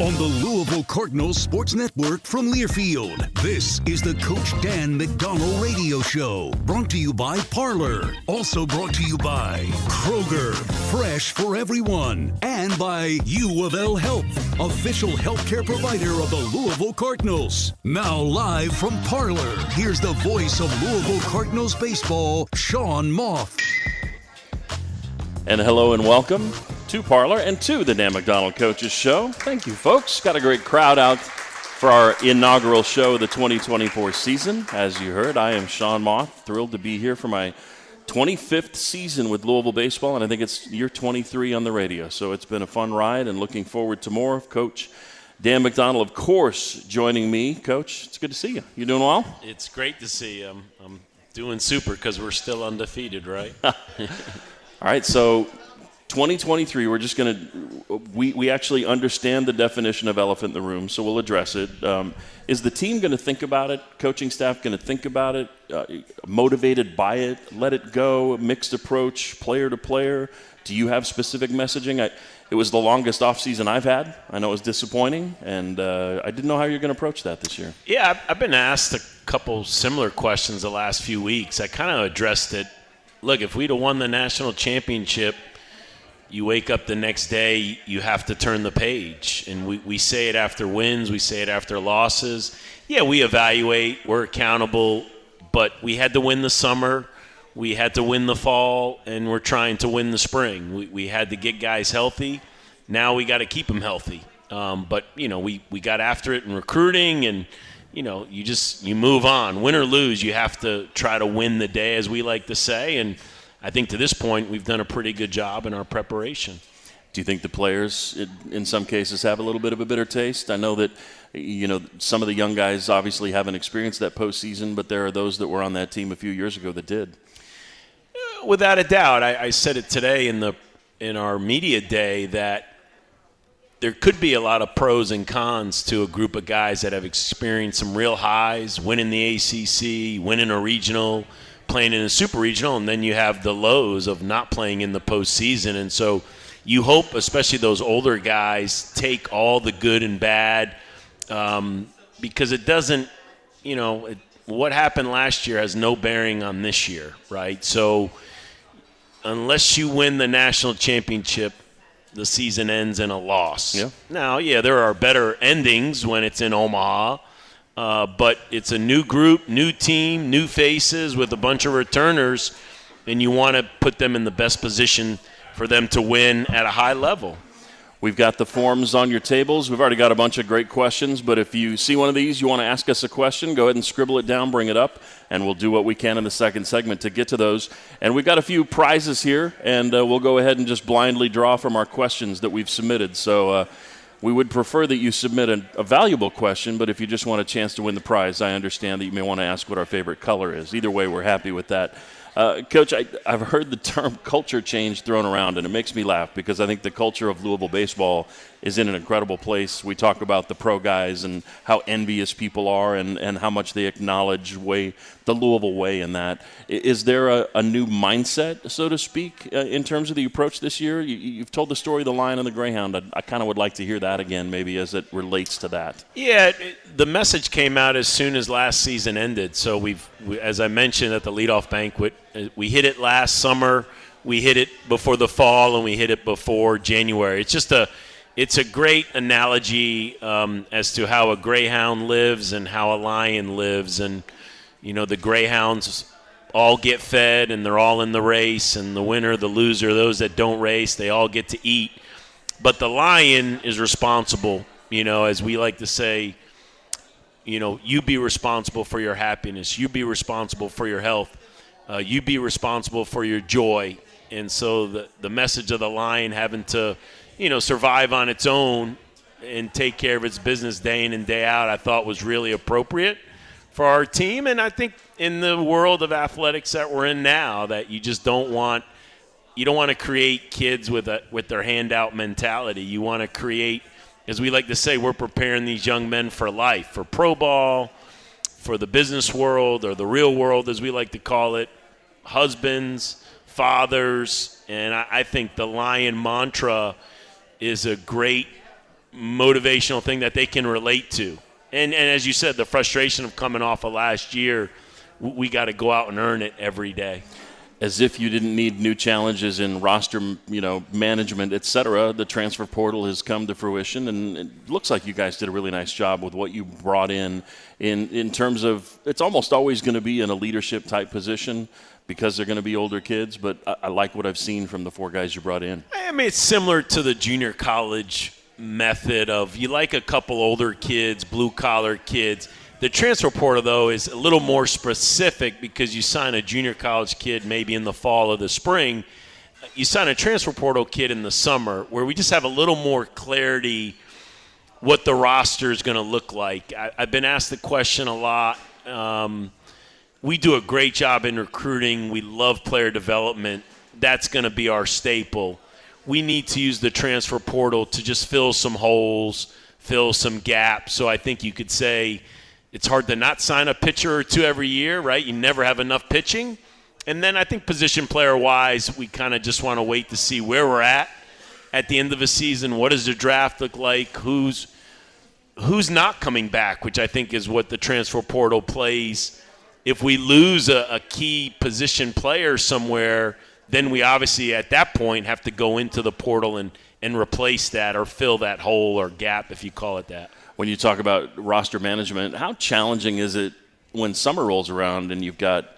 On the Louisville Cardinals Sports Network from Learfield, this is the Coach Dan McDonnell Radio Show. Brought to you by Parlor. Also brought to you by Kroger, fresh for everyone. And by U of L Health, official healthcare provider of the Louisville Cardinals. Now, live from Parlor, here's the voice of Louisville Cardinals baseball, Sean Moth. And hello and welcome to Parlor and to the Dan McDonnell Coaches Show. Thank you, folks. Got a great crowd out for our inaugural show of the 2024 season. As you heard, I am Sean Moth, thrilled to be here for my 25th season with Louisville Baseball, and I think it's year 23 on the radio. So it's been a fun ride and looking forward to more. Coach Dan McDonnell, of course, joining me. Coach, it's good to see you. You doing well? It's great to see you. I'm, I'm doing super because we're still undefeated, right? All right, so 2023, we're just going to, we, we actually understand the definition of elephant in the room, so we'll address it. Um, is the team going to think about it? Coaching staff going to think about it? Uh, motivated by it? Let it go? Mixed approach, player to player? Do you have specific messaging? I, it was the longest offseason I've had. I know it was disappointing, and uh, I didn't know how you're going to approach that this year. Yeah, I've, I've been asked a couple similar questions the last few weeks. I kind of addressed it. Look, if we'd have won the national championship – you wake up the next day, you have to turn the page. And we, we say it after wins, we say it after losses. Yeah, we evaluate, we're accountable, but we had to win the summer, we had to win the fall, and we're trying to win the spring. We, we had to get guys healthy. Now we got to keep them healthy. Um, but, you know, we, we got after it in recruiting and you know, you just you move on. Win or lose, you have to try to win the day, as we like to say. And I think to this point, we've done a pretty good job in our preparation. Do you think the players, in some cases, have a little bit of a bitter taste? I know that, you know, some of the young guys obviously haven't experienced that postseason, but there are those that were on that team a few years ago that did. Uh, without a doubt, I, I said it today in the in our media day that there could be a lot of pros and cons to a group of guys that have experienced some real highs, winning the ACC, winning a regional playing in a super regional, and then you have the lows of not playing in the postseason. And so you hope, especially those older guys, take all the good and bad um, because it doesn't, you know, it, what happened last year has no bearing on this year, right? So unless you win the national championship, the season ends in a loss. Yeah. Now, yeah, there are better endings when it's in Omaha uh, but it's a new group, new team, new faces with a bunch of returners, and you want to put them in the best position for them to win at a high level. We've got the forms on your tables. We've already got a bunch of great questions, but if you see one of these, you want to ask us a question, go ahead and scribble it down, bring it up, and we'll do what we can in the second segment to get to those. And we've got a few prizes here, and uh, we'll go ahead and just blindly draw from our questions that we've submitted. So, uh, we would prefer that you submit a, a, valuable question, but if you just want a chance to win the prize, I understand that you may want to ask what our favorite color is. Either way, we're happy with that. Uh, Coach, I, have heard the term culture change thrown around, and it makes me laugh because I think the culture of Louisville baseball is in an incredible place. We talk about the pro guys and how envious people are and, and how much they acknowledge way the Louisville way in that. Is there a, a new mindset, so to speak, uh, in terms of the approach this year? You, have told the story of the Lion and the Greyhound. I, I kind of would like to hear that again, maybe as it relates to that. Yeah, the message came out as soon as last season ended. So we've, we, as I mentioned at the leadoff banquet, uh, we hit it last summer. We hit it before the fall, and we hit it before January. It's just a it's a great analogy um, as to how a greyhound lives and how a lion lives, and you know the greyhounds all get fed and they're all in the race, and the winner, the loser, those that don't race, they all get to eat. but the lion is responsible. You know, as we like to say, you know, you be responsible for your happiness. You be responsible for your health. Uh, you be responsible for your joy. And so the the message of the lion having to, you know, survive on its own and take care of its business day in and day out, I thought was really appropriate for our team. And I think in the world of athletics that we're in now, that you just don't want you don't want to create kids with a with their handout mentality. You want to create as we like to say, we're preparing these young men for life, for pro ball, for the business world or the real world, as we like to call it, husbands, fathers. And I, I think the Lion mantra is a great motivational thing that they can relate to. And, and as you said, the frustration of coming off of last year, we got to go out and earn it every day as if you didn't need new challenges in roster, you know, management, et cetera. The transfer portal has come to fruition, and it looks like you guys did a really nice job with what you brought in. In in terms of, it's almost always going to be in a leadership type position because they're going to be older kids. But I, I like what I've seen from the four guys you brought in. I mean, it's similar to the junior college method of you like a couple older kids, blue collar kids the transfer portal, though, is a little more specific because you sign a junior college kid maybe in the fall or the spring. You sign a transfer portal kid in the summer where we just have a little more clarity what the roster is going to look like. I, have been asked the question a lot. Um, we do a great job in recruiting, we love player development. That's going to be our staple. We need to use the transfer portal to just fill some holes, fill some gaps. So I think you could say – it's hard to not sign a pitcher or two every year, right? You never have enough pitching. And then I think position player wise, we kind of just want to wait to see where we're at at the end of the season. What does the draft look like? Who's who's not coming back, which I think is what the transfer portal plays. If we lose a, a key position player somewhere, then we obviously at that point have to go into the portal and, and replace that or fill that hole or gap, if you call it that. When you talk about roster management, how challenging is it when summer rolls around and you've got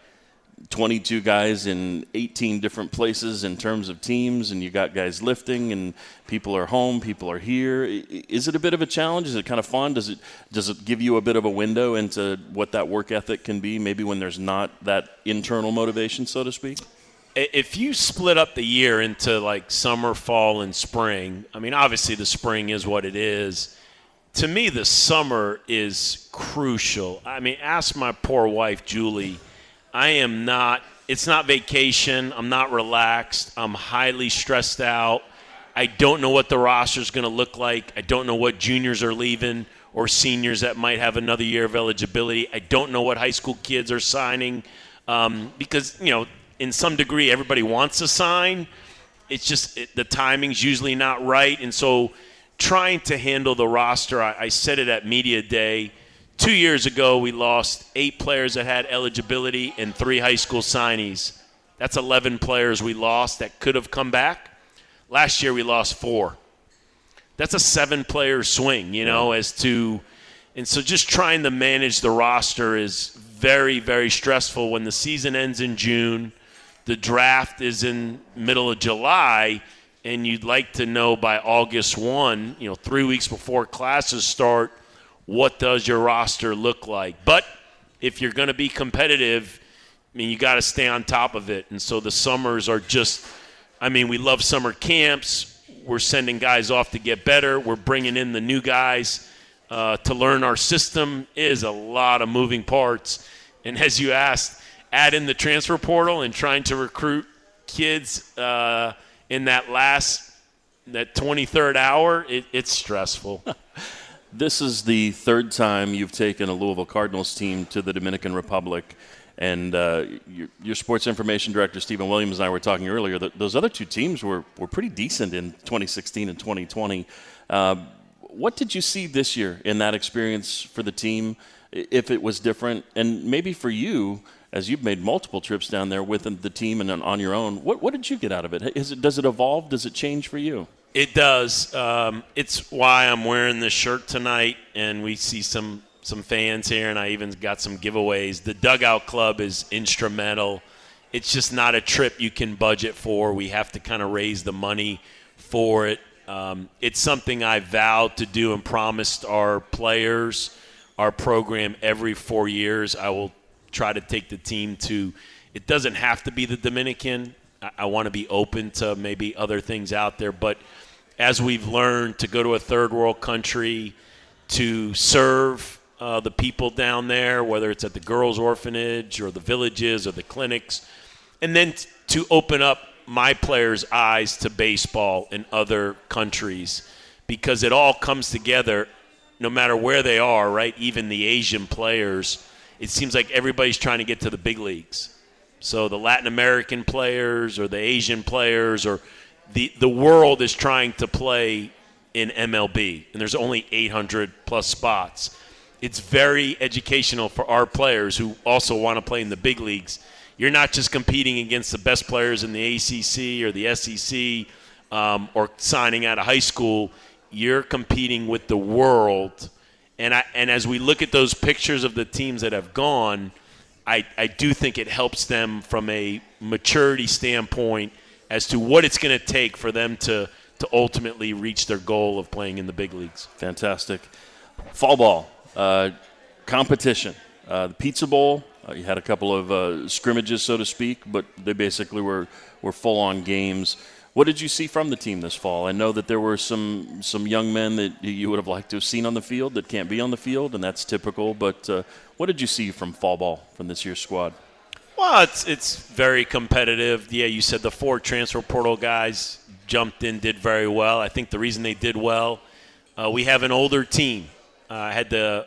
22 guys in 18 different places in terms of teams, and you got guys lifting, and people are home, people are here. Is it a bit of a challenge? Is it kind of fun? Does it does it give you a bit of a window into what that work ethic can be? Maybe when there's not that internal motivation, so to speak. If you split up the year into like summer, fall, and spring, I mean, obviously the spring is what it is to me, the summer is crucial. I mean, ask my poor wife, Julie. I am not, it's not vacation. I'm not relaxed. I'm highly stressed out. I don't know what the roster is going to look like. I don't know what juniors are leaving or seniors that might have another year of eligibility. I don't know what high school kids are signing um, because, you know, in some degree, everybody wants to sign. It's just it, the timing's usually not right. And so, trying to handle the roster. I, I said it at Media Day. Two years ago, we lost eight players that had eligibility and three high school signees. That's 11 players we lost that could have come back. Last year, we lost four. That's a seven player swing, you know, as to. And so just trying to manage the roster is very, very stressful when the season ends in June. The draft is in middle of July and you'd like to know by August 1, you know, three weeks before classes start, what does your roster look like? But if you're going to be competitive, I mean, you got to stay on top of it. And so the summers are just, I mean, we love summer camps. We're sending guys off to get better. We're bringing in the new guys uh, to learn our system. It is a lot of moving parts. And as you asked, add in the transfer portal and trying to recruit kids. Uh, in that last that 23rd hour, it, it's stressful. this is the third time you've taken a Louisville Cardinals team to the Dominican Republic. And uh, your, your, sports information director, Stephen Williams, and I were talking earlier that those other two teams were, were pretty decent in 2016 and 2020. Uh, what did you see this year in that experience for the team, if it was different? And maybe for you, as you've made multiple trips down there with the team and on your own, what, what did you get out of it? it? Does it evolve? Does it change for you? It does. Um, it's why I'm wearing this shirt tonight, and we see some some fans here, and I even got some giveaways. The Dugout Club is instrumental. It's just not a trip you can budget for. We have to kind of raise the money for it. Um, it's something I vowed to do and promised our players, our program every four years. I will try to take the team to. It doesn't have to be the Dominican. I, want to be open to maybe other things out there, but as we've learned to go to a third world country to serve uh, the people down there, whether it's at the girls' orphanage or the villages or the clinics, and then t- to open up my players' eyes to baseball in other countries because it all comes together no matter where they are, right? Even the Asian players, it seems like everybody's trying to get to the big leagues. So the Latin American players or the Asian players or the the world is trying to play in MLB and there's only 800 plus spots it's very educational for our players who also want to play in the big leagues. You're not just competing against the best players in the ACC or the SEC um, or signing out of high school. You're competing with the world. And, I, and as we look at those pictures of the teams that have gone, I, I do think it helps them from a maturity standpoint as to what it's going to take for them to, to ultimately reach their goal of playing in the big leagues. Fantastic. Fall ball uh, competition. Uh, the Pizza Bowl, uh, you had a couple of uh, scrimmages, so to speak, but they basically were, were full on games. What did you see from the team this fall? I know that there were some some young men that you would have liked to have seen on the field that can't be on the field, and that's typical. But uh, what did you see from fall ball from this year's squad? Well, it's it's very competitive. Yeah, you said the four transfer portal guys jumped in, did very well. I think the reason they did well, uh, we have an older team. Uh, I had the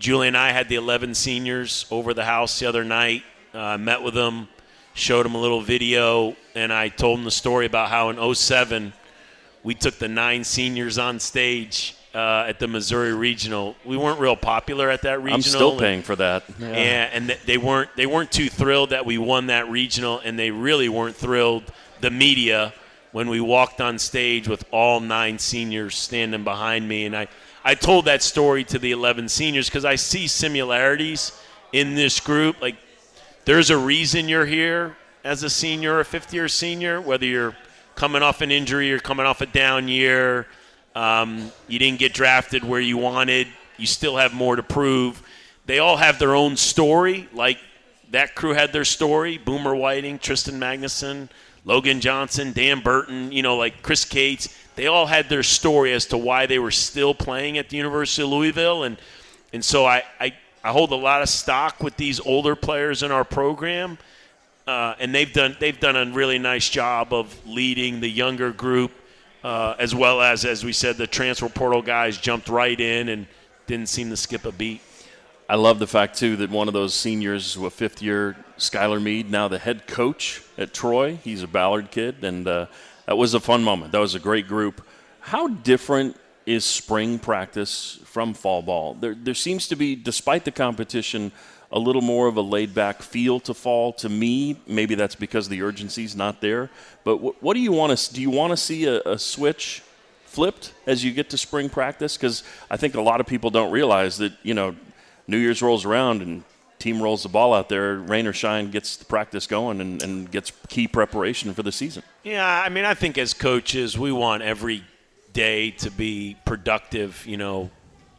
Julie and I had the 11 seniors over the house the other night. Uh, met with them, showed them a little video, and I told them the story about how in 07 we took the nine seniors on stage uh, at the Missouri Regional. We weren't real popular at that regional. I'm still paying for that. Yeah. And, and they weren't they weren't too thrilled that we won that regional, and they really weren't thrilled. The media when we walked on stage with all nine seniors standing behind me, and I I told that story to the 11 seniors because I see similarities in this group. Like, there's a reason you're here as a senior or a fifth year senior, whether you're coming off an injury or coming off a down year. Um, you didn't get drafted where you wanted. You still have more to prove. They all have their own story. Like that crew had their story. Boomer Whiting, Tristan Magnuson, Logan Johnson, Dan Burton, you know, like Chris Cates they all had their story as to why they were still playing at the University of Louisville, and and so I I, I hold a lot of stock with these older players in our program, uh, and they've done they've done a really nice job of leading the younger group, uh, as well as as we said the transfer portal guys jumped right in and didn't seem to skip a beat. I love the fact too that one of those seniors, a fifth year, Skylar Meade, now the head coach at Troy. He's a Ballard kid, and uh, that was a fun moment. That was a great group. How different is spring practice from fall ball? There, there seems to be, despite the competition, a little more of a laid back feel to fall to me. Maybe that's because the urgency's not there. But what, what do you want to do? You want to see a, a switch flipped as you get to spring practice? Because I think a lot of people don't realize that you know New Year's rolls around and team rolls the ball out there, rain or shine, gets the practice going and, and gets key preparation for the season. Yeah, I mean, I think as coaches, we want every day to be productive. You know,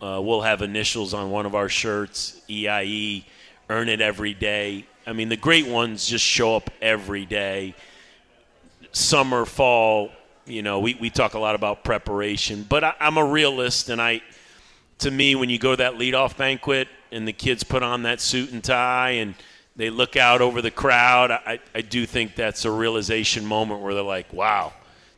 uh, we'll have initials on one of our shirts, EIE, earn it every day. I mean, the great ones just show up every day. Summer, fall, you know, we, we talk a lot about preparation, but I, I'm a realist, and I, to me, when you go to that leadoff banquet, and the kids put on that suit and tie and they look out over the crowd, I, I do think that's a realization moment where they're like, wow,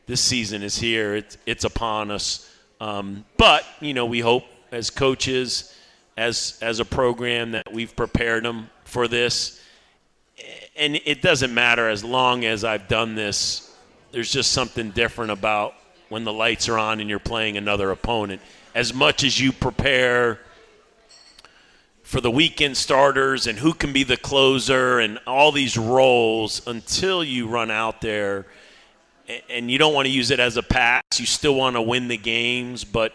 this season is here. It's, it's upon us. Um, but, you know, we hope as coaches, as, as a program, that we've prepared them for this. And it doesn't matter as long as I've done this, there's just something different about when the lights are on and you're playing another opponent. As much as you prepare – for the weekend starters and who can be the closer and all these roles until you run out there and you don't want to use it as a pass. You still want to win the games, but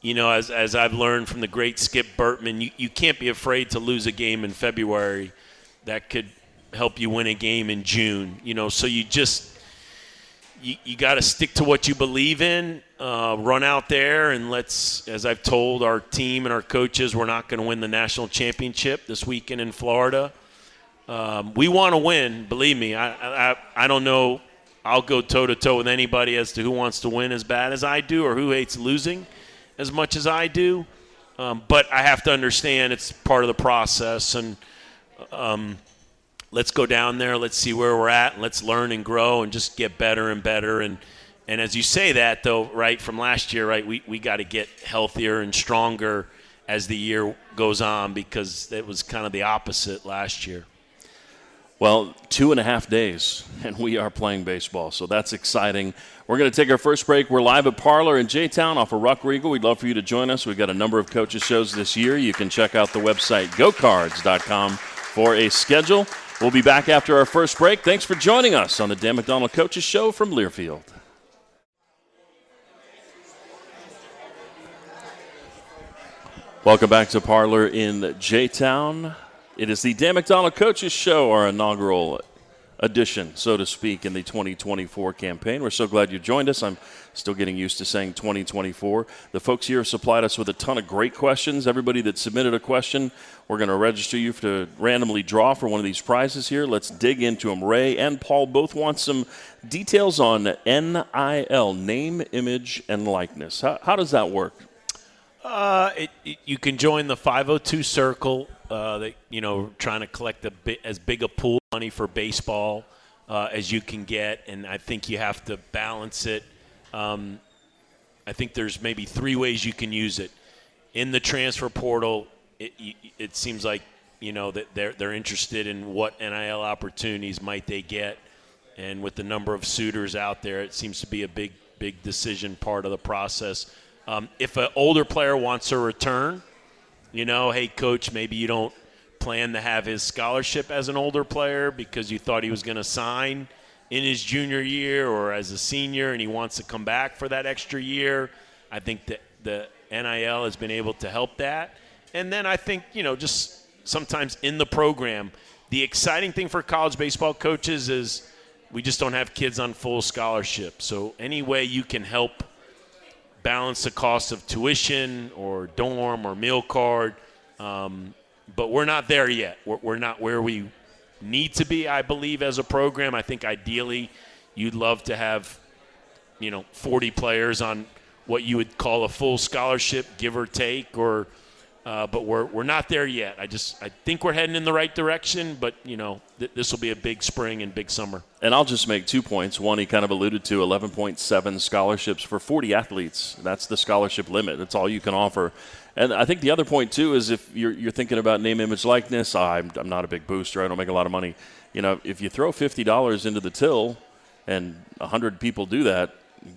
you know, as, as I've learned from the great Skip Bertman, you, you can't be afraid to lose a game in February that could help you win a game in June. You know, so you just you, you got to stick to what you believe in. Uh, run out there and let's, as I've told our team and our coaches, we're not going to win the national championship this weekend in Florida. Um, we want to win. Believe me, I, I I don't know. I'll go toe to toe with anybody as to who wants to win as bad as I do or who hates losing as much as I do. Um, but I have to understand it's part of the process and. Um, let's go down there, let's see where we're at, and let's learn and grow and just get better and better. And and as you say that though, right from last year, right, we, we got to get healthier and stronger as the year goes on because it was kind of the opposite last year. Well, two and a half days, and we are playing baseball, so that's exciting. We're going to take our first break. We're live at Parlor in J Town off of Ruckriegel. We'd love for you to join us. We've got a number of coaches shows this year. You can check out the website gocards.com for a schedule. We'll be back after our first break. Thanks for joining us on the Dan McDonnell Coaches Show from Learfield. Welcome back to Parlor in J Town. It is the Dan McDonnell Coaches Show, our inaugural edition, so to speak, in the 2024 campaign. We're so glad you joined us. I'm still getting used to saying 2024. The folks here supplied us with a ton of great questions. Everybody that submitted a question, we're going to register you to randomly draw for one of these prizes here. Let's dig into them. Ray and Paul both want some details on NIL, name, image, and likeness. How, how does that work? Uh, it, it, you can join the 502 circle. Uh, that you know, trying to collect as big a pool money for baseball uh, as you can get, and I think you have to balance it. Um, I think there's maybe three ways you can use it. In the transfer portal, it, it seems like you know that they're they're interested in what NIL opportunities might they get, and with the number of suitors out there, it seems to be a big big decision part of the process. Um, if an older player wants a return, you know, hey, coach, maybe you don't plan to have his scholarship as an older player because you thought he was going to sign in his junior year or as a senior and he wants to come back for that extra year. I think that the NIL has been able to help that. And then I think, you know, just sometimes in the program, the exciting thing for college baseball coaches is we just don't have kids on full scholarship. So any way you can help – balance the cost of tuition or dorm or meal card. Um, but we're not there yet. We're, we're, not where we need to be, I believe, as a program. I think ideally you'd love to have, you know, 40 players on what you would call a full scholarship, give or take, or – uh, but we're, we're not there yet. I just I think we're heading in the right direction, but you know th- this will be a big spring and big summer. And I'll just make two points. One, he kind of alluded to 11.7 scholarships for 40 athletes. That's the scholarship limit. That's all you can offer. And I think the other point too is if you're, you're thinking about name, image, likeness. I'm, I'm not a big booster. I don't make a lot of money. You know, if you throw $50 into the till, and 100 people do that,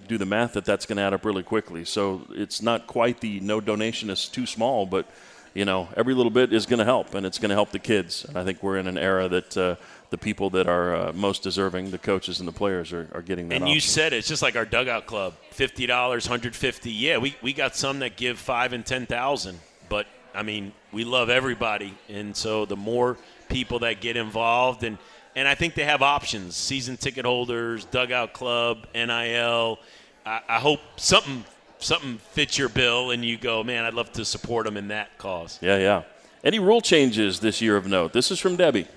do the math that that's going to add up really quickly. So it's not quite the no donation is too small, but you know every little bit is going to help, and it's going to help the kids. And I think we're in an era that. Uh, the people that are uh, most deserving, the coaches and the players, are, are getting that. And option. you said it, it's just like our dugout club, fifty dollars, hundred fifty. Yeah, we, we got some that give five and ten thousand, but I mean, we love everybody, and so the more people that get involved, and and I think they have options: season ticket holders, dugout club, NIL. I, I hope something something fits your bill, and you go, man, I'd love to support them in that cause. Yeah, yeah. Any rule changes this year of note? This is from Debbie.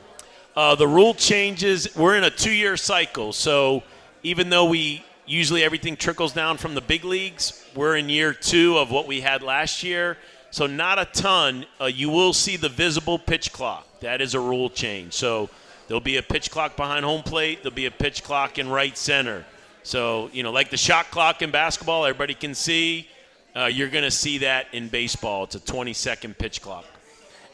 Uh, the rule changes. We're in a two-year cycle, so even though we usually everything trickles down from the big leagues, we're in year two of what we had last year. So not a ton. Uh, you will see the visible pitch clock. That is a rule change. So There'll be a pitch clock behind home plate. There'll be a pitch clock in right center. So, you know, like the shot clock in basketball, everybody can see. Uh, you're going to see that in baseball. It's a 20 second pitch clock.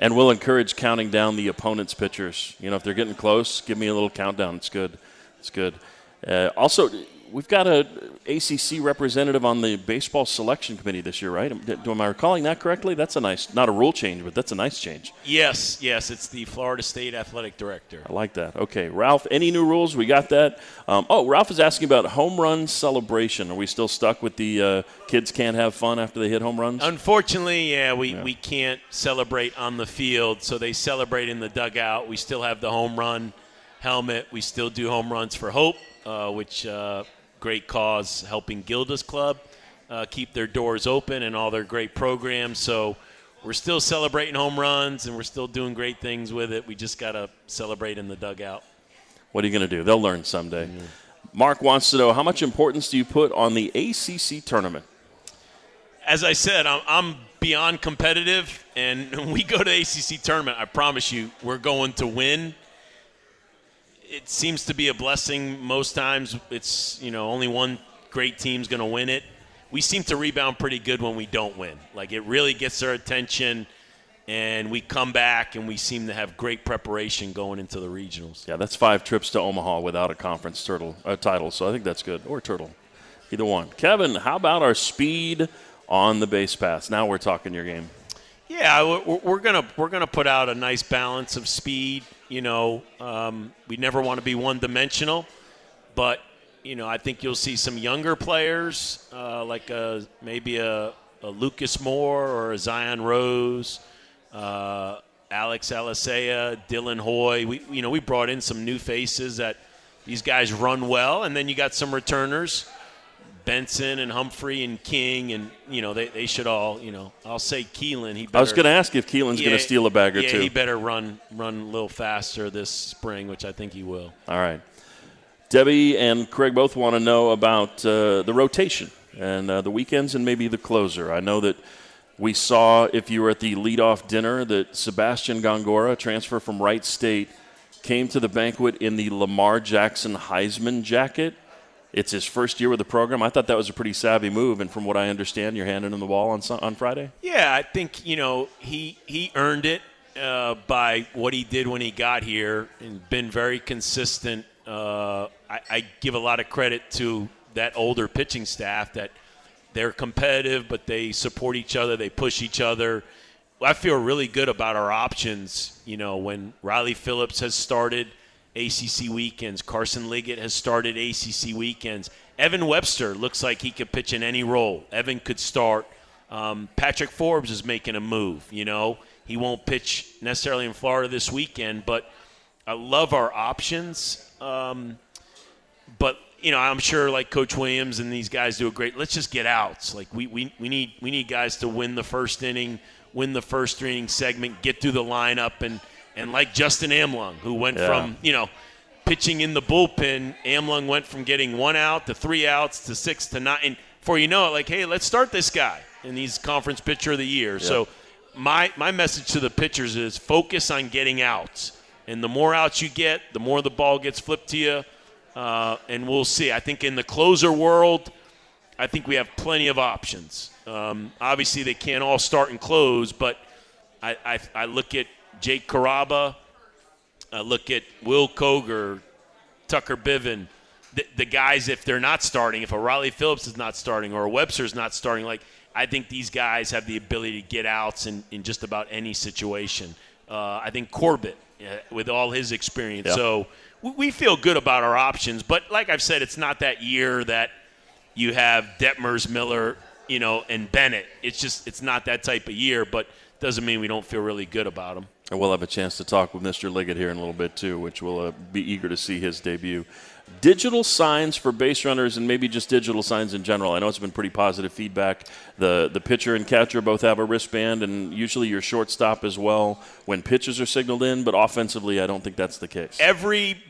And we'll encourage counting down the opponent's pitchers. You know, if they're getting close, give me a little countdown. It's good. It's good. Uh, also, we've got a ACC representative on the baseball selection committee this year, right? Am, am I recalling that correctly? That's a nice, not a rule change, but that's a nice change. Yes, yes, it's the Florida State athletic director. I like that. Okay, Ralph, any new rules? We got that. Um, oh, Ralph is asking about home run celebration. Are we still stuck with the uh, kids can't have fun after they hit home runs? Unfortunately, yeah, we, yeah. we can't celebrate on the field, so they celebrate in the dugout. We still have the home run helmet. We still do home runs for hope, uh, which uh, great cause helping Gilda's Club uh, keep their doors open and all their great programs. So we're still celebrating home runs and we're still doing great things with it. We just got to celebrate in the dugout. What are you going to do? They'll learn someday. Mm-hmm. Mark wants to know how much importance do you put on the ACC tournament? As I said, I'm, I'm beyond competitive, and when we go to ACC tournament, I promise you, we're going to win. It seems to be a blessing most times. It's you know only one great team's going to win it. We seem to rebound pretty good when we don't win. Like it really gets their attention and we come back and we seem to have great preparation going into the regionals. Yeah, that's five trips to Omaha without a conference turtle uh, title, so I think that's good. Or turtle, either one. Kevin, how about our speed on the base pass? Now we're talking your game. Yeah, we're, we're gonna we're gonna put out a nice balance of speed. You know, um, we never want to be one dimensional, but you know, I think you'll see some younger players uh, like a, maybe a, a Lucas Moore or a Zion Rose uh, Alex Alicea, Dylan Hoy. We, you know, we brought in some new faces that these guys run well, and then you got some returners, Benson and Humphrey and King, and you know they, they should all you know. I'll say Kilen. He better, I was going to ask if Kilen's yeah, going to steal a bag or yeah, two. he better run run a little faster this spring, which I think he will. All right. Debbie and Craig both want to know about uh, the rotation and uh, the weekends and maybe the closer. I know that we saw, if you were at the leadoff dinner, that Sebastian Gongora, transfer from Wright State, came to the banquet in the Lamar Jackson Heisman jacket. It's his first year with the program. I thought that was a pretty savvy move, and from what I understand, you're handing him the ball on on Friday. Yeah, I think you know he he earned it uh, by what he did when he got here, and been very consistent. Uh, I, I give a lot of credit to that older pitching staff that – they're competitive, but they support each other. They push each other. I feel really good about our options. You know, when Riley Phillips has started ACC weekends, Carson Liggett has started ACC weekends. Evan Webster looks like he could pitch in any role. Evan could start. Um, Patrick Forbes is making a move. You know, he won't pitch necessarily in Florida this weekend, but I love our options. Um, but you know, I'm sure like Coach Williams and these guys do a great. Let's just get outs. Like we, we, we need we need guys to win the first inning, win the first inning segment, get through the lineup, and and like Justin Amlung, who went yeah. from you know pitching in the bullpen. Amlung went from getting one out to three outs to six to nine. And before you know it, like hey, let's start this guy, and he's conference pitcher of the year. So my my message to the pitchers is focus on getting outs, and the more outs you get, the more the ball gets flipped to you uh, and we'll see. I think in the closer world, I think we have plenty of options. Um, obviously, they can't all start and close, but I, I, I look at Jake Caraba, I look at Will Koger, Tucker Biven, the, the, guys, if they're not starting, if a Riley Phillips is not starting or a Webster's not starting, like I think these guys have the ability to get outs in, in just about any situation. Uh, I think Corbett, uh, with all his experience. So we feel good about our options. But like I've said, it's not that year that you have Detmers, Miller, you know, and Bennett. It's just it's not that type of year. But doesn't mean we don't feel really good about them. And we'll have a chance to talk with Mr. Liggett here in a little bit too, which we'll uh, be eager to see his debut digital signs for base runners and maybe just digital signs in general. I know it's been pretty positive feedback. The the pitcher and catcher both have a wristband, and usually your shortstop as well when pitches are signaled in. But offensively, I don't think that's the case. Every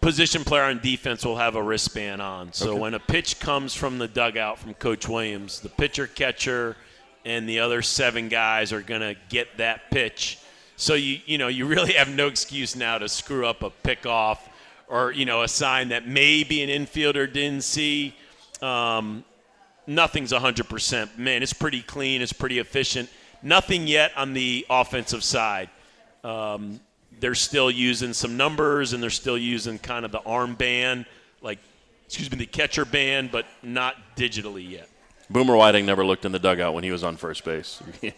position player on defense will have a wristband on. So okay. when a pitch comes from the dugout from Coach Williams, the pitcher, catcher, and the other seven guys are going to get that pitch. So you you know you really have no excuse now to screw up a pickoff or you know a sign that maybe an infielder didn't see. Um, nothing's 100%. Man, it's pretty clean. It's pretty efficient. Nothing yet on the offensive side. Um, they're still using some numbers and they're still using kind of the armband, like excuse me, the catcher band, but not digitally yet. Boomer Whiting never looked in the dugout when he was on first base. you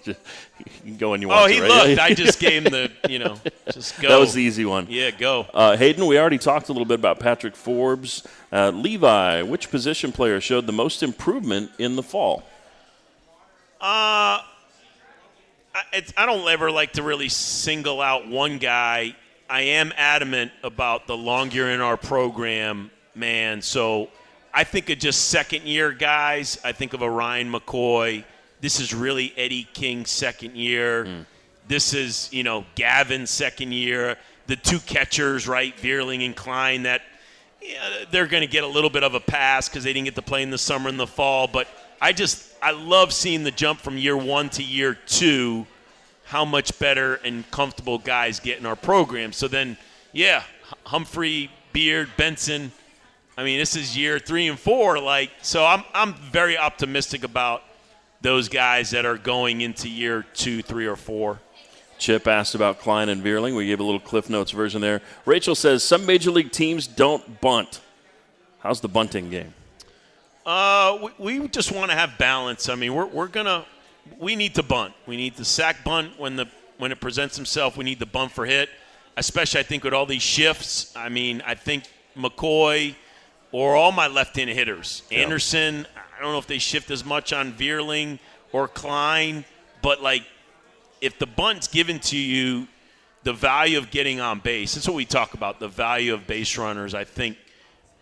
can go when you want. Oh, he to, right? looked. I just gave him the, you know, just go. That was the easy one. Yeah, go. Uh, Hayden, we already talked a little bit about Patrick Forbes. Uh, Levi, which position player showed the most improvement in the fall? Uh, I don't ever like to really single out one guy. I am adamant about the longer in our program, man. So I think of just second year guys. I think of a Ryan McCoy. This is really Eddie King's second year. Mm. This is, you know, Gavin's second year. The two catchers, right, Vierling and Klein, that yeah, they're going to get a little bit of a pass because they didn't get to play in the summer and the fall. But I just, I love seeing the jump from year one to year two, how much better and comfortable guys get in our program. So then, yeah, Humphrey, Beard, Benson. I mean, this is year three and four. Like, so I'm, I'm very optimistic about those guys that are going into year two, three, or four. Chip asked about Klein and Veerling. We gave a little Cliff Notes version there. Rachel says some major league teams don't bunt. How's the bunting game? Uh, we, we just want to have balance. I mean, we're, we're gonna we need to bunt. We need to sack bunt when the when it presents himself. We need to bunt for hit, especially I think with all these shifts. I mean, I think McCoy or all my left-handed hitters, yeah. Anderson. I don't know if they shift as much on Veerling or Klein, but like if the bunt's given to you, the value of getting on base. That's what we talk about. The value of base runners. I think.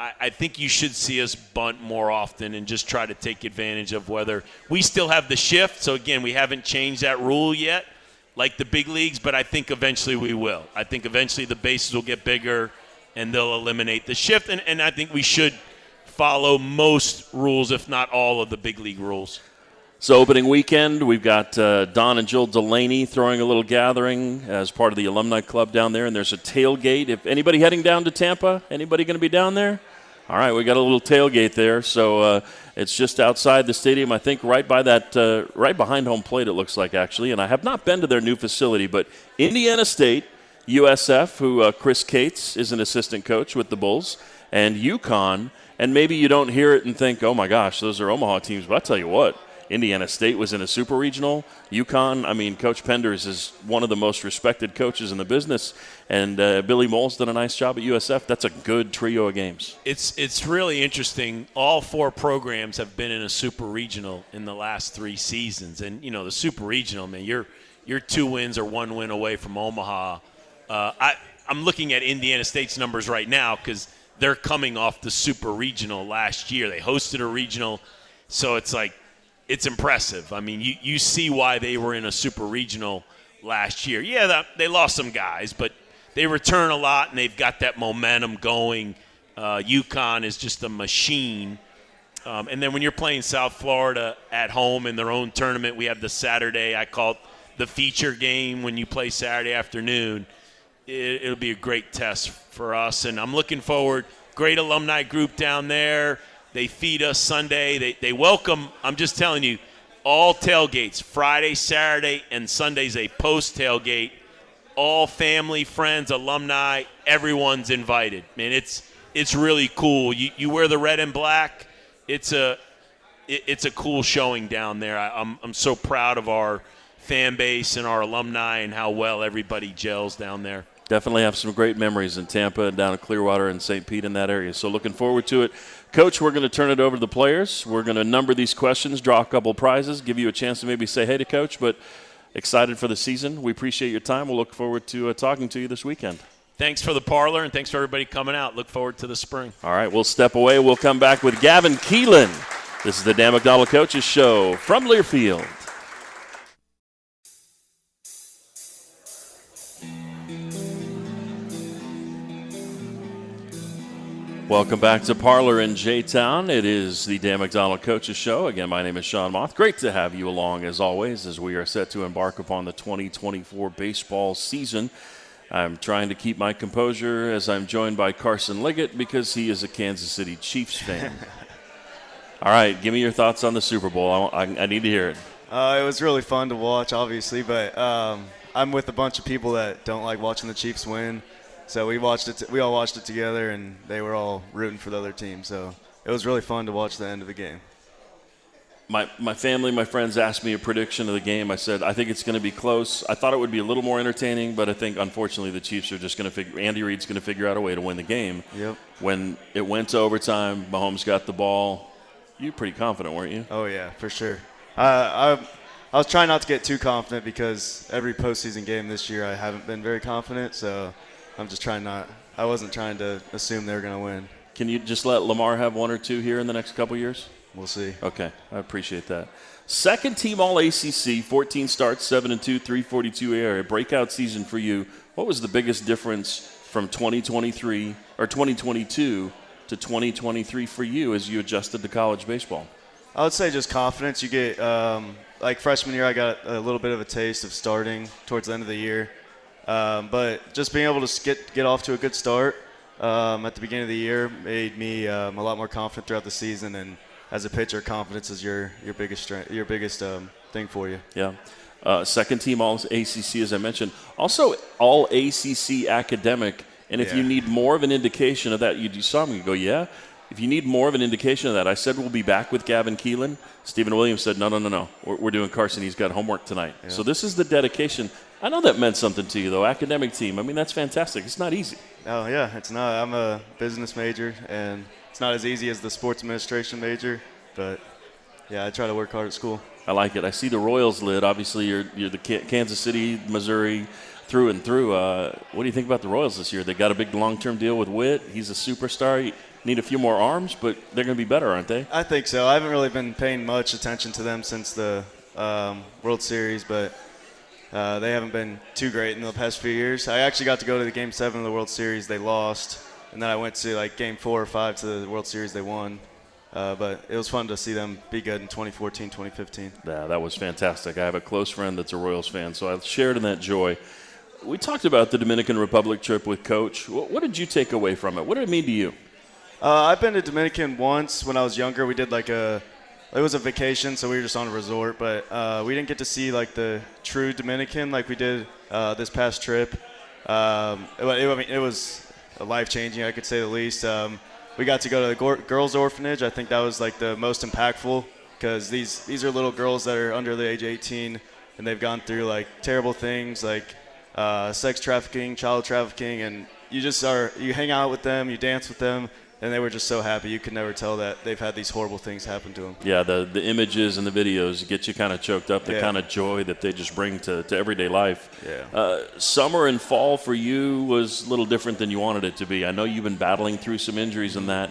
I, I think you should see us bunt more often and just try to take advantage of whether we still have the shift. So again, we haven't changed that rule yet, like the big leagues, but I think eventually we will. I think eventually the bases will get bigger and they'll eliminate the shift. And, and I think we should follow most rules, if not all of the big league rules. So, opening weekend, we've got uh, Don and Jill Delaney throwing a little gathering as part of the alumni club down there, and there's a tailgate. If anybody heading down to Tampa, anybody going to be down there? All right, we got a little tailgate there. So uh, it's just outside the stadium, I think, right by that, uh, right behind home plate. It looks like actually, and I have not been to their new facility, but Indiana State, USF, who uh, Chris Cates is an assistant coach with the Bulls, and UConn. And maybe you don't hear it and think, "Oh my gosh, those are Omaha teams." But I tell you what, Indiana State was in a super regional. UConn, I mean, Coach Penders is one of the most respected coaches in the business, and uh, Billy Mohl's done a nice job at USF. That's a good trio of games. It's it's really interesting. All four programs have been in a super regional in the last three seasons, and you know the super regional, man, you're you're two wins or one win away from Omaha. Uh, I I'm looking at Indiana State's numbers right now because they're coming off the super regional last year. They hosted a regional, so it's like it's impressive. I mean, you, you see why they were in a super regional last year. Yeah, that, they lost some guys, but they return a lot and they've got that momentum going. Uh, UConn is just a machine. Um, and then when you're playing South Florida at home in their own tournament, we have the Saturday, I call it the feature game when you play Saturday afternoon. It, it'll be a great test for us. And I'm looking forward. Great alumni group down there. They feed us Sunday. They, they welcome, I'm just telling you, all tailgates Friday, Saturday, and Sunday's a post tailgate. All family, friends, alumni, everyone's invited. Man, it's it's really cool. You, you wear the red and black. It's a it, it's a cool showing down there. I, I'm I'm so proud of our fan base and our alumni and how well everybody gels down there definitely have some great memories in Tampa and down in Clearwater and St. Pete in that area. So looking forward to it. Coach, we're going to turn it over to the players. We're going to number these questions, draw a couple prizes, give you a chance to maybe say hey to Coach, but excited for the season. We appreciate your time. We'll look forward to uh, talking to you this weekend. Thanks for the parlor and thanks for everybody coming out. Look forward to the spring. All right, we'll step away. We'll come back with Gavin Kilen. This is the Dan McDonnell Coaches Show from Learfield. Welcome back to Parlor in J Town. It is the Dan McDonnell Coaches Show. Again, my name is Sean Moth. Great to have you along as always as we are set to embark upon the 2024 baseball season. I'm trying to keep my composure as I'm joined by Carson Liggett because he is a Kansas City Chiefs fan. All right, give me your thoughts on the Super Bowl. I, I, I need to hear it. Uh, it was really fun to watch, obviously, but um, I'm with a bunch of people that don't like watching the Chiefs win. So we watched it. T- we all watched it together, and they were all rooting for the other team. So it was really fun to watch the end of the game. My, my family, my friends asked me a prediction of the game. I said, I think it's going to be close. I thought it would be a little more entertaining, but I think, unfortunately, the Chiefs are just going to figure, Andy Reid's going to figure out a way to win the game. Yep. When it went to overtime, Mahomes got the ball. You pretty confident, weren't you? Oh, yeah, for sure. Uh, I, I was trying not to get too confident because every postseason game this year I haven't been very confident. So I'm just trying not. I wasn't trying to assume they were going to win. Can you just let Lamar have one or two here in the next couple years? We'll see. Okay, I appreciate that. Second team All ACC, 14 starts, 7 and 2, 342 area. Breakout season for you. What was the biggest difference from 2023 or 2022 to 2023 for you as you adjusted to college baseball? I would say just confidence. You get um, like freshman year, I got a little bit of a taste of starting towards the end of the year, um, but just being able to get get off to a good start um, at the beginning of the year made me um, a lot more confident throughout the season. And as a pitcher, confidence is your your biggest strength, your biggest um, thing for you. Yeah. Uh, second team All ACC, as I mentioned. Also, All ACC academic. And if Yeah. you need more of an indication of that, you, you saw me you go, yeah. If you need more of an indication of that, I said we'll be back with Gavin Kilen. Stephen Williams said, no, no, no, no. We're, we're doing Carson. He's got homework tonight. So this is the dedication. I know that meant something to you, though. Academic team. I mean, that's fantastic. It's not easy. Oh yeah, it's not. I'm a business major, and it's not as easy as the sports administration major, but yeah, I try to work hard at school. I like it. I see the Royals lid. Obviously, you're you're the Ka- Kansas City, Missouri, through and through. Uh, what do you think about the Royals this year? They got a big long-term deal with Witt. He's a superstar. You need a few more arms, but they're going to be better, aren't they? I think so. I haven't really been paying much attention to them since the um, World Series, but uh, they haven't been too great in the past few years. I actually got to go to the Game Seven of the World Series. They lost, and then I went to like Game Four or Five to the World Series. They won, uh, but it was fun to see them be good in 2014, 2015. Yeah, that was fantastic. I have a close friend that's a Royals fan, so I shared in that joy. We talked about the Dominican Republic trip with Coach. What, what did you take away from it? What did it mean to you? Uh, I've been to Dominican once when I was younger. We did like a, it was a vacation, so we were just on a resort, but uh, we didn't get to see like the true Dominican like we did uh, this past trip. Um, it, it, I mean, it was life changing, I could say the least. Um, we got to go to the girls' orphanage. I think that was like the most impactful because these these are little girls that are under the age of 18 and they've gone through like terrible things like uh, sex trafficking, child trafficking, and you just are you hang out with them, you dance with them, and they were just so happy. You could never tell that they've had these horrible things happen to them. Yeah, the, the images and the videos get you kind of choked up, the Yeah. kind of joy that they just bring to, to everyday life. Yeah. Uh, summer and fall for you was a little different than you wanted it to be. I know you've been battling through some injuries and that.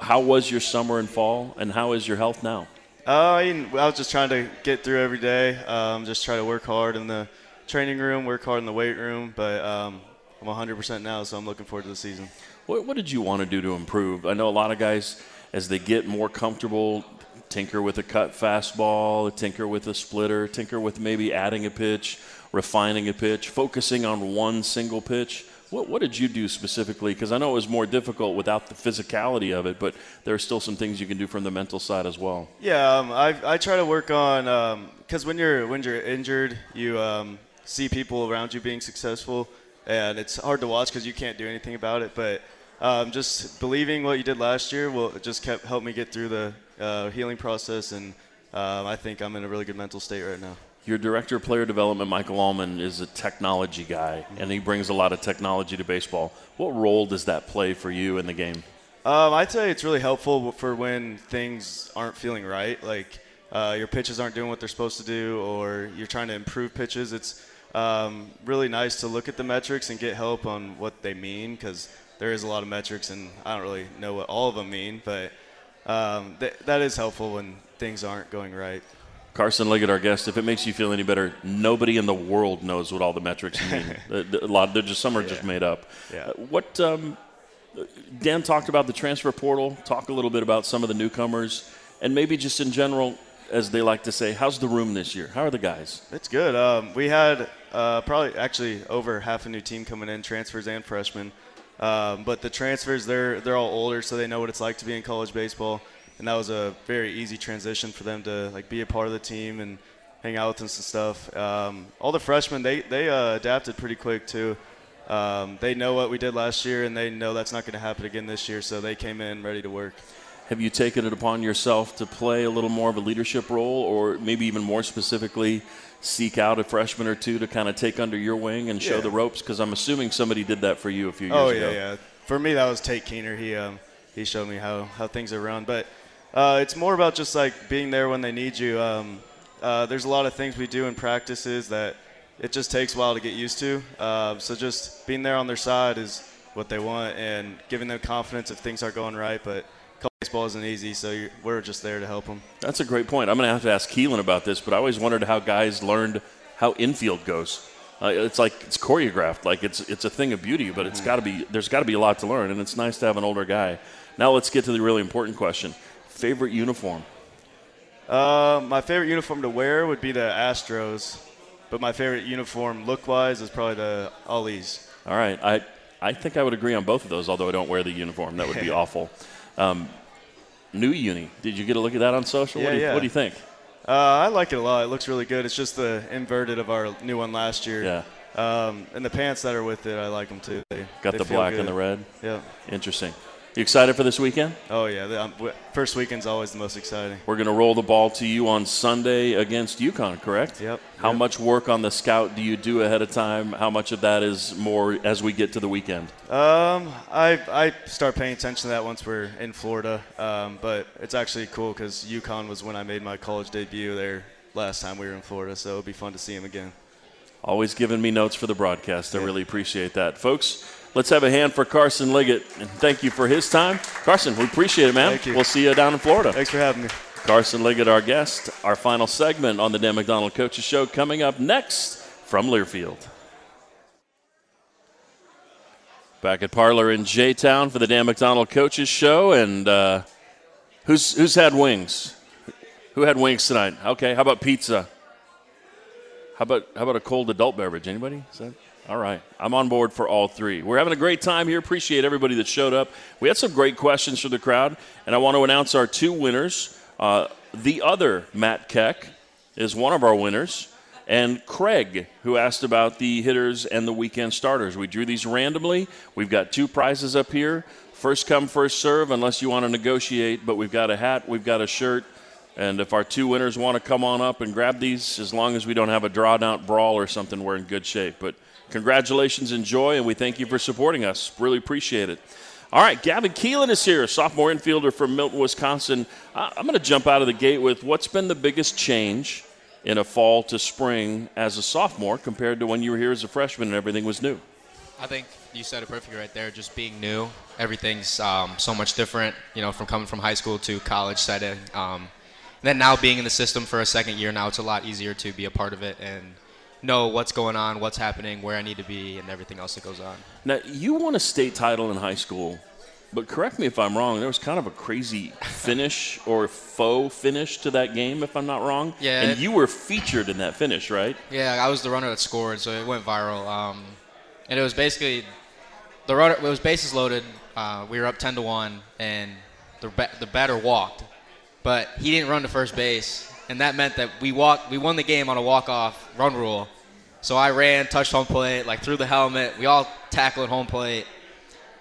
How was your summer and fall, and how is your health now? Uh, I, mean, I was just trying to get through every day. Um, just try to work hard in the training room, work hard in the weight room. But um, I'm 100% now, so I'm looking forward to the season. What, what did you want to do to improve? I know a lot of guys, as they get more comfortable, tinker with a cut fastball, tinker with a splitter, tinker with maybe adding a pitch, refining a pitch, focusing on one single pitch. What, what did you do specifically? Because I know it was more difficult without the physicality of it, but there are still some things you can do from the mental side as well. Yeah, um, I, I try to work on because when you're when you're injured, you um, see people around you being successful, and it's hard to watch because you can't do anything about it. But um, just believing what you did last year will just kept help me get through the uh, healing process, and um, I think I'm in a really good mental state right now. Your director of player development, Michael Allman, is a technology guy, and he brings a lot of technology to baseball. What role does that play for you in the game? Um, I'd say it's really helpful for when things aren't feeling right, like uh, your pitches aren't doing what they're supposed to do, or you're trying to improve pitches. It's um, really nice to look at the metrics and get help on what they mean, because there is a lot of metrics, and I don't really know what all of them mean, but um, th- that is helpful when things aren't going right. Carson Liggett, our guest. If it makes you feel any better, nobody in the world knows what all the metrics mean. a, lot, they're just some are just made up. Yeah. Uh, what um, Dan talked about the transfer portal. Talk a little bit about some of the newcomers, and maybe just in general, as they like to say, how's the room this year? How are the guys? It's good. Um, we had uh, probably actually over half a new team coming in, transfers and freshmen. Um, but the transfers, they're they're all older, so they know what it's like to be in college baseball, and that was a very easy transition for them to like be a part of the team and hang out with us and stuff. Um, all the freshmen, they they uh, adapted pretty quick too. Um, they know what we did last year, and they know that's not going to happen again this year, so they came in ready to work. Have you taken it upon yourself to play a little more of a leadership role, or maybe even more specifically, seek out a freshman or two to kind of take under your wing and show Yeah. the ropes? Because I'm assuming somebody did that for you a few years Oh ago. yeah, yeah. For me, that was Tate Keener. He um, he showed me how, how things are run. But uh, it's more about just like being there when they need you. Um, uh, there's a lot of things we do in practices that it just takes a while to get used to. Uh, so just being there on their side is what they want and giving them confidence if things aren't going right. But baseball isn't easy, so we're just there to help them. That's a great point. I'm going to have to ask Kilen about this, but I always wondered how guys learned how infield goes. Uh, it's like it's choreographed, like it's it's a thing of beauty, but it's got to be there's got to be a lot to learn, and it's nice to have an older guy. Now let's get to the really important question: favorite uniform. Uh, my favorite uniform to wear would be the Astros, but my favorite uniform look-wise is probably the Ollies. All right, I I think I would agree on both of those, although I don't wear the uniform. That would be awful. Um, new uni. Did you get a look at that on social? Yeah, what, do you, yeah. what do you think? Uh, I like it a lot. It looks really good. It's just the inverted of our new one last year. Yeah. Um, and the pants that are with it, I like them too. They, Got they the black good. and the red. Yeah. Interesting. You excited for this weekend? Oh yeah. The, um, first weekend's always the most exciting. We're going to roll the ball to you on Sunday against UConn, correct? Yep. How Yep. much work on the scout do you do ahead of time? How much of that is more as we get to the weekend? Um, I I start paying attention to that once we're in Florida. Um, but it's actually cool because UConn was when I made my college debut there last time we were in Florida, so it'll be fun to see him again. Always giving me notes for the broadcast. I really appreciate that. Folks, let's have a hand for Carson Liggett. And thank you for his time. Carson, we appreciate it, man. Thank you. We'll see you down in Florida. Thanks for having me. Carson Liggett, our guest. Our final segment on the Dan McDonnell Coaches Show coming up next from Learfield. Back at Parlor in J Town for the Dan McDonnell Coaches Show. And uh, who's, who's had wings? Who had wings tonight? Okay, how about pizza? How about how about a cold adult beverage? Anybody? Is that all right? I'm on board for all three. We're having a great time here. Appreciate everybody that showed up. We had some great questions from the crowd, and I want to announce our two winners. Uh, the other Matt Keck is one of our winners, and Craig, who asked about the hitters and the weekend starters. We drew these randomly. We've got two prizes up here. First come, first serve, unless you want to negotiate. But we've got a hat, we've got a shirt. And if our two winners want to come on up and grab these, as long as we don't have a drawn out brawl or something, we're in good shape. But congratulations, enjoy, and we thank you for supporting us. Really appreciate it. All right, Gavin Kilen is here, sophomore infielder from Milton, Wisconsin. I'm going to jump out of the gate with what's been the biggest change in a fall to spring as a sophomore compared to when you were here as a freshman and everything was new. I think you said it perfectly right there. Just being new, everything's um, so much different. You know, from coming from high school to college setting. Um, and then now being in the system for a second year, now it's a lot easier to be a part of it and know what's going on, what's happening, where I need to be, and everything else that goes on. Now, you won a state title in high school, but correct me if I'm wrong, there was kind of a crazy finish or faux finish to that game, if I'm not wrong. Yeah, And it- you were featured in that finish, right? Yeah, I was the runner that scored, so it went viral. Um, and it was basically the runner. It was bases loaded. Uh, we were up ten to one, and the the batter walked, but he didn't run to first base, and that meant that we walked. We won the game on a walk off run rule. So I ran, touched home plate, like threw the helmet. We all tackled home plate.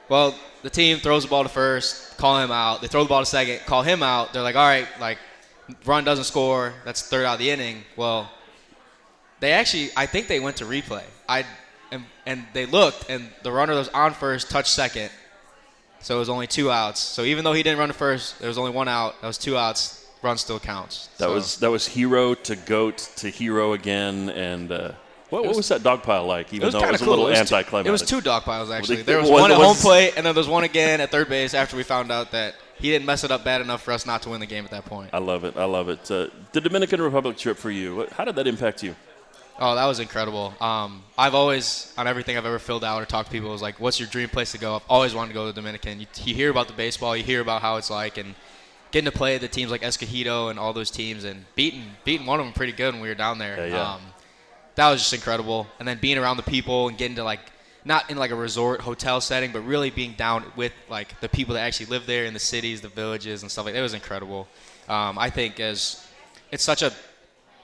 Well, the team throws the ball to first, call him out. They throw the ball to second, call him out. They're like, all right, like, run doesn't score. That's third out of the inning. Well, they actually, I think they went to replay. I and, and they looked, and the runner that was on first touched second, so it was only two outs. So even though he didn't run to first, there was only one out. That was two outs. Run still counts. That So- was that was hero to goat to hero again. And uh, what, what was- was that dog pile like? Even was though it was of a little it was anticlimactic. It was two dog piles actually. they- There was was- one at was- home plate, and then there was one again at third base after we found out that he didn't mess it up bad enough for us not to win the game at that point. I love it. I love it. Uh, the Dominican Republic trip for you. How did that impact you? Oh, that was incredible. Um, I've always, on everything I've ever filled out or talked to people, was like, "What's your dream place to go?" I've always wanted to go to the Dominican. You, you hear about the baseball, you hear about how it's like, and getting to play the teams like Escogido and all those teams, and beating beating one of them pretty good when we were down there. Yeah, yeah. Um, that was just incredible. And then being around the people and getting to like, not in like a resort hotel setting, but really being down with like the people that actually live there in the cities, the villages, and stuff like that. It was incredible. Um, I think as it's such a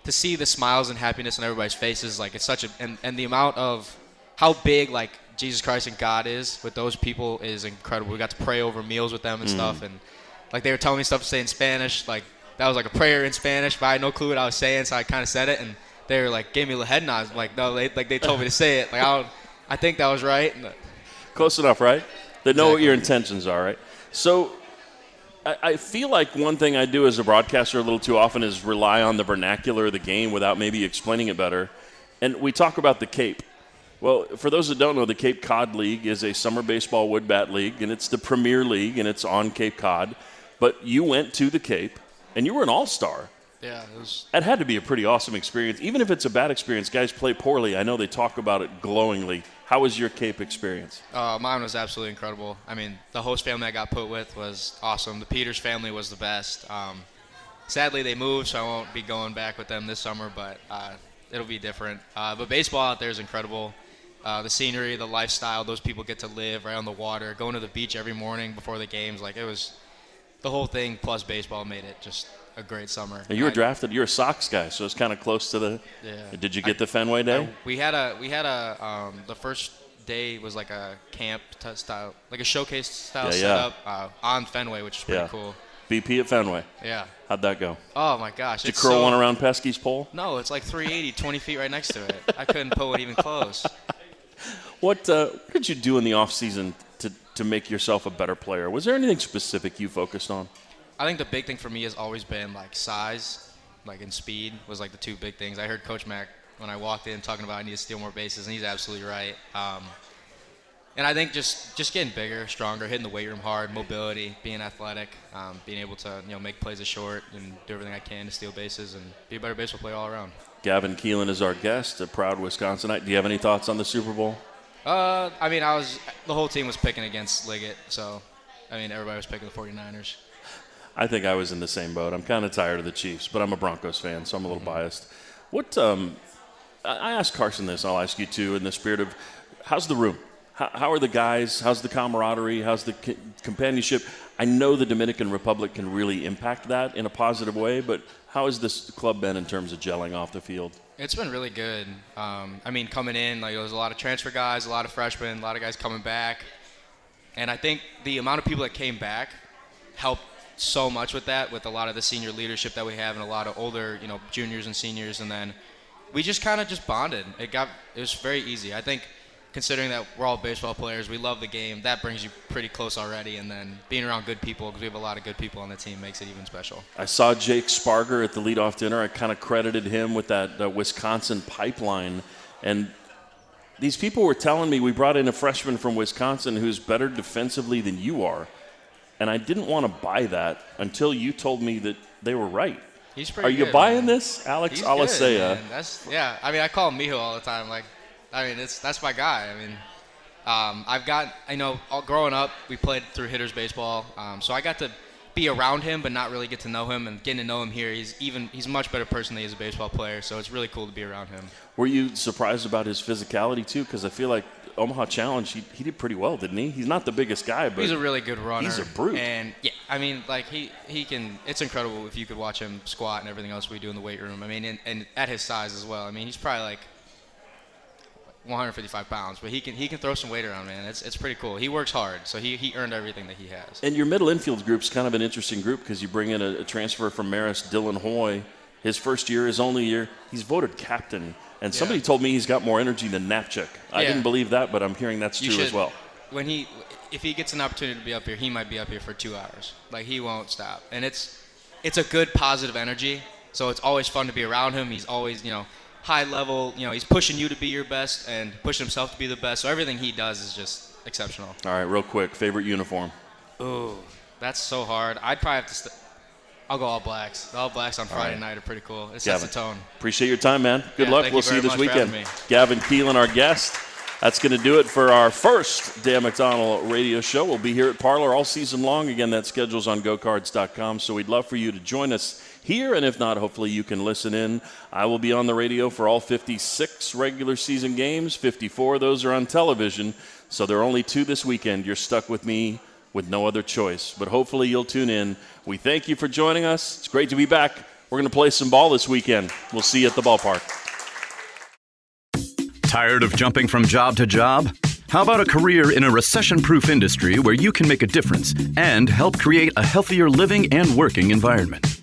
to see the smiles and happiness on everybody's faces, like it's such a and, and the amount of how big like Jesus Christ and God is with those people is incredible. We got to pray over meals with them and stuff, and like they were telling me stuff to say in Spanish, like that was like a prayer in Spanish, but I had no clue what I was saying, so I kind of said it, and they were like gave me a head nod. like no, they like they told me to say it, like I, don't, I think that was right. And, uh, Close enough, right? They know what your intentions are, right? So I, I feel like one thing I do as a broadcaster a little too often is rely on the vernacular of the game without maybe explaining it better. And we talk about the cape. Well, for those that don't know, the Cape Cod League is a summer baseball wood bat league, and it's the premier league, and it's on Cape Cod. But you went to the Cape, and you were an all star. Yeah, it was. That had to be a pretty awesome experience. Even if it's a bad experience, guys play poorly. I know they talk about it glowingly. How was your Cape experience? Uh, mine was absolutely incredible. I mean, the host family I got put with was awesome. The Peters family was the best. Um, sadly, they moved, so I won't be going back with them this summer, but uh, it'll be different. Uh, but baseball out there is incredible. Uh, the scenery, the lifestyle, those people get to live right on the water, going to the beach every morning before the games. Like it was, the whole thing plus baseball made it just a great summer. And you were I- drafted. You're a Sox guy, so it's kind of close to the. Yeah. Did you get the Fenway Day? Uh, we had a we had a um, the first day was like a camp t- style, like a showcase style Yeah, yeah. setup uh, on Fenway, which is pretty yeah. cool. BP at Fenway. Yeah. How'd that go? Oh my gosh. Did you curl so- one around Pesky's pole? No, it's like 380, 20 feet right next to it. I couldn't pull it even close. What, uh, what did you do in the off season to make yourself a better player? Was there anything specific you focused on? I think the big thing for me has always been like size, like and speed was like the two big things. I heard Coach Mack when I walked in talking about I need to steal more bases, and he's absolutely right. Um, and I think just just getting bigger, stronger, hitting the weight room hard, mobility, being athletic, um, being able to you know make plays as short and do everything I can to steal bases and be a better baseball player all around. Gavin Kilen is our guest, a proud Wisconsinite. Do you have any thoughts on the Super Bowl? Uh, I mean, I was the whole team was picking against Liggett, so I mean everybody was picking the 49ers. I think I was in the same boat. I'm kind of tired of the Chiefs, but I'm a Broncos fan, so I'm a little biased. What um, I I asked Carson this. I'll ask you too, in the spirit of, how's the room? How, how are the guys? How's the camaraderie? How's the c- companionship? I know the Dominican Republic can really impact that in a positive way, but how has this club been in terms of gelling off the field? It's been really good. Um, I mean, coming in, like there was a lot of transfer guys, a lot of freshmen, a lot of guys coming back, and I think the amount of people that came back helped so much with that, with a lot of the senior leadership that we have, and a lot of older, you know, juniors and seniors, and then we just kind of just bonded. It got it was very easy. I think. Considering that we're all baseball players, we love the game. That brings you pretty close already, and then being around good people because we have a lot of good people on the team makes it even special. I saw Jake Sparger at the leadoff dinner. I kind of credited him with that uh, Wisconsin pipeline. And these people were telling me we brought in a freshman from Wisconsin who's better defensively than you are. And I didn't want to buy that until you told me that they were right. He's pretty Are you good, buying man. this, Alex He's Alasea? good. That's yeah. I mean, I call him Mijo all the time. Like, I mean, it's that's my guy. I mean, um, I've got I know all, growing up we played through hitters baseball, um, so I got to be around him, but not really get to know him. And getting to know him here, he's even he's much better person than he is a baseball player. So it's really cool to be around him. Were you surprised about his physicality too? Because I feel like Omaha Challenge, he, he did pretty well, didn't he? He's not the biggest guy, but He's a really good runner. He's a brute. And yeah, I mean, like he he can. It's incredible if you could watch him squat and everything else we do in the weight room. I mean, and, and at his size as well. I mean, he's probably like 155 pounds, but he can he can throw some weight around, man. It's it's pretty cool. He works hard, so he he earned everything that he has. And your middle infield group's kind of an interesting group because you bring in a, a transfer from Marist, Dylan Hoy. His first year, his only year, he's voted captain. And somebody Yeah. told me he's got more energy than Napchuk. I Yeah. didn't believe that, but I'm hearing that's You true should, as well. When he if he gets an opportunity to be up here, he might be up here for two hours. Like he won't stop, and it's it's a good positive energy. So it's always fun to be around him. He's always you know high level. You know he's pushing you to be your best and pushing himself to be the best. So everything he does is just exceptional. All right, real quick, favorite uniform? Ooh, that's so hard. I'd probably have to. St- I'll go all blacks. The all blacks on Friday right. night are pretty cool. It sets Gavin, the tone. Appreciate your time, man. Good Yeah, luck. We'll see you this much for having weekend. Gavin Kilen, our guest. That's going to do it for our first Dan McDonnell radio show. We'll be here at Parlor all season long. Again, that schedule's on gocards.com. So we'd love for you to join us here. And if not, hopefully you can listen in. I will be on the radio for all 56 regular season games. 54 of those are on television. So there are only two this weekend. You're stuck with me with no other choice. But hopefully you'll tune in. We thank you for joining us. It's great to be back. We're going to play some ball this weekend. We'll see you at the ballpark. Tired of jumping from job to job? How about a career in a recession proof industry where you can make a difference and help create a healthier living and working environment?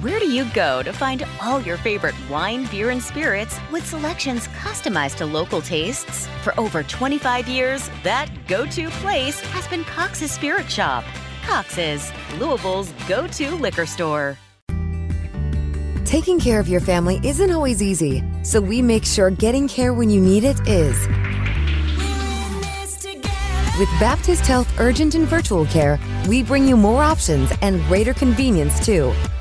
Where do you go to find all your favorite wine, beer, and spirits with selections customized to local tastes? For over 25 years, that go to place has been Cox's Spirit Shop. Cox's, Louisville's go to liquor store. Taking care of your family isn't always easy, so we make sure getting care when you need it is. With Baptist Health Urgent and Virtual Care, we bring you more options and greater convenience too.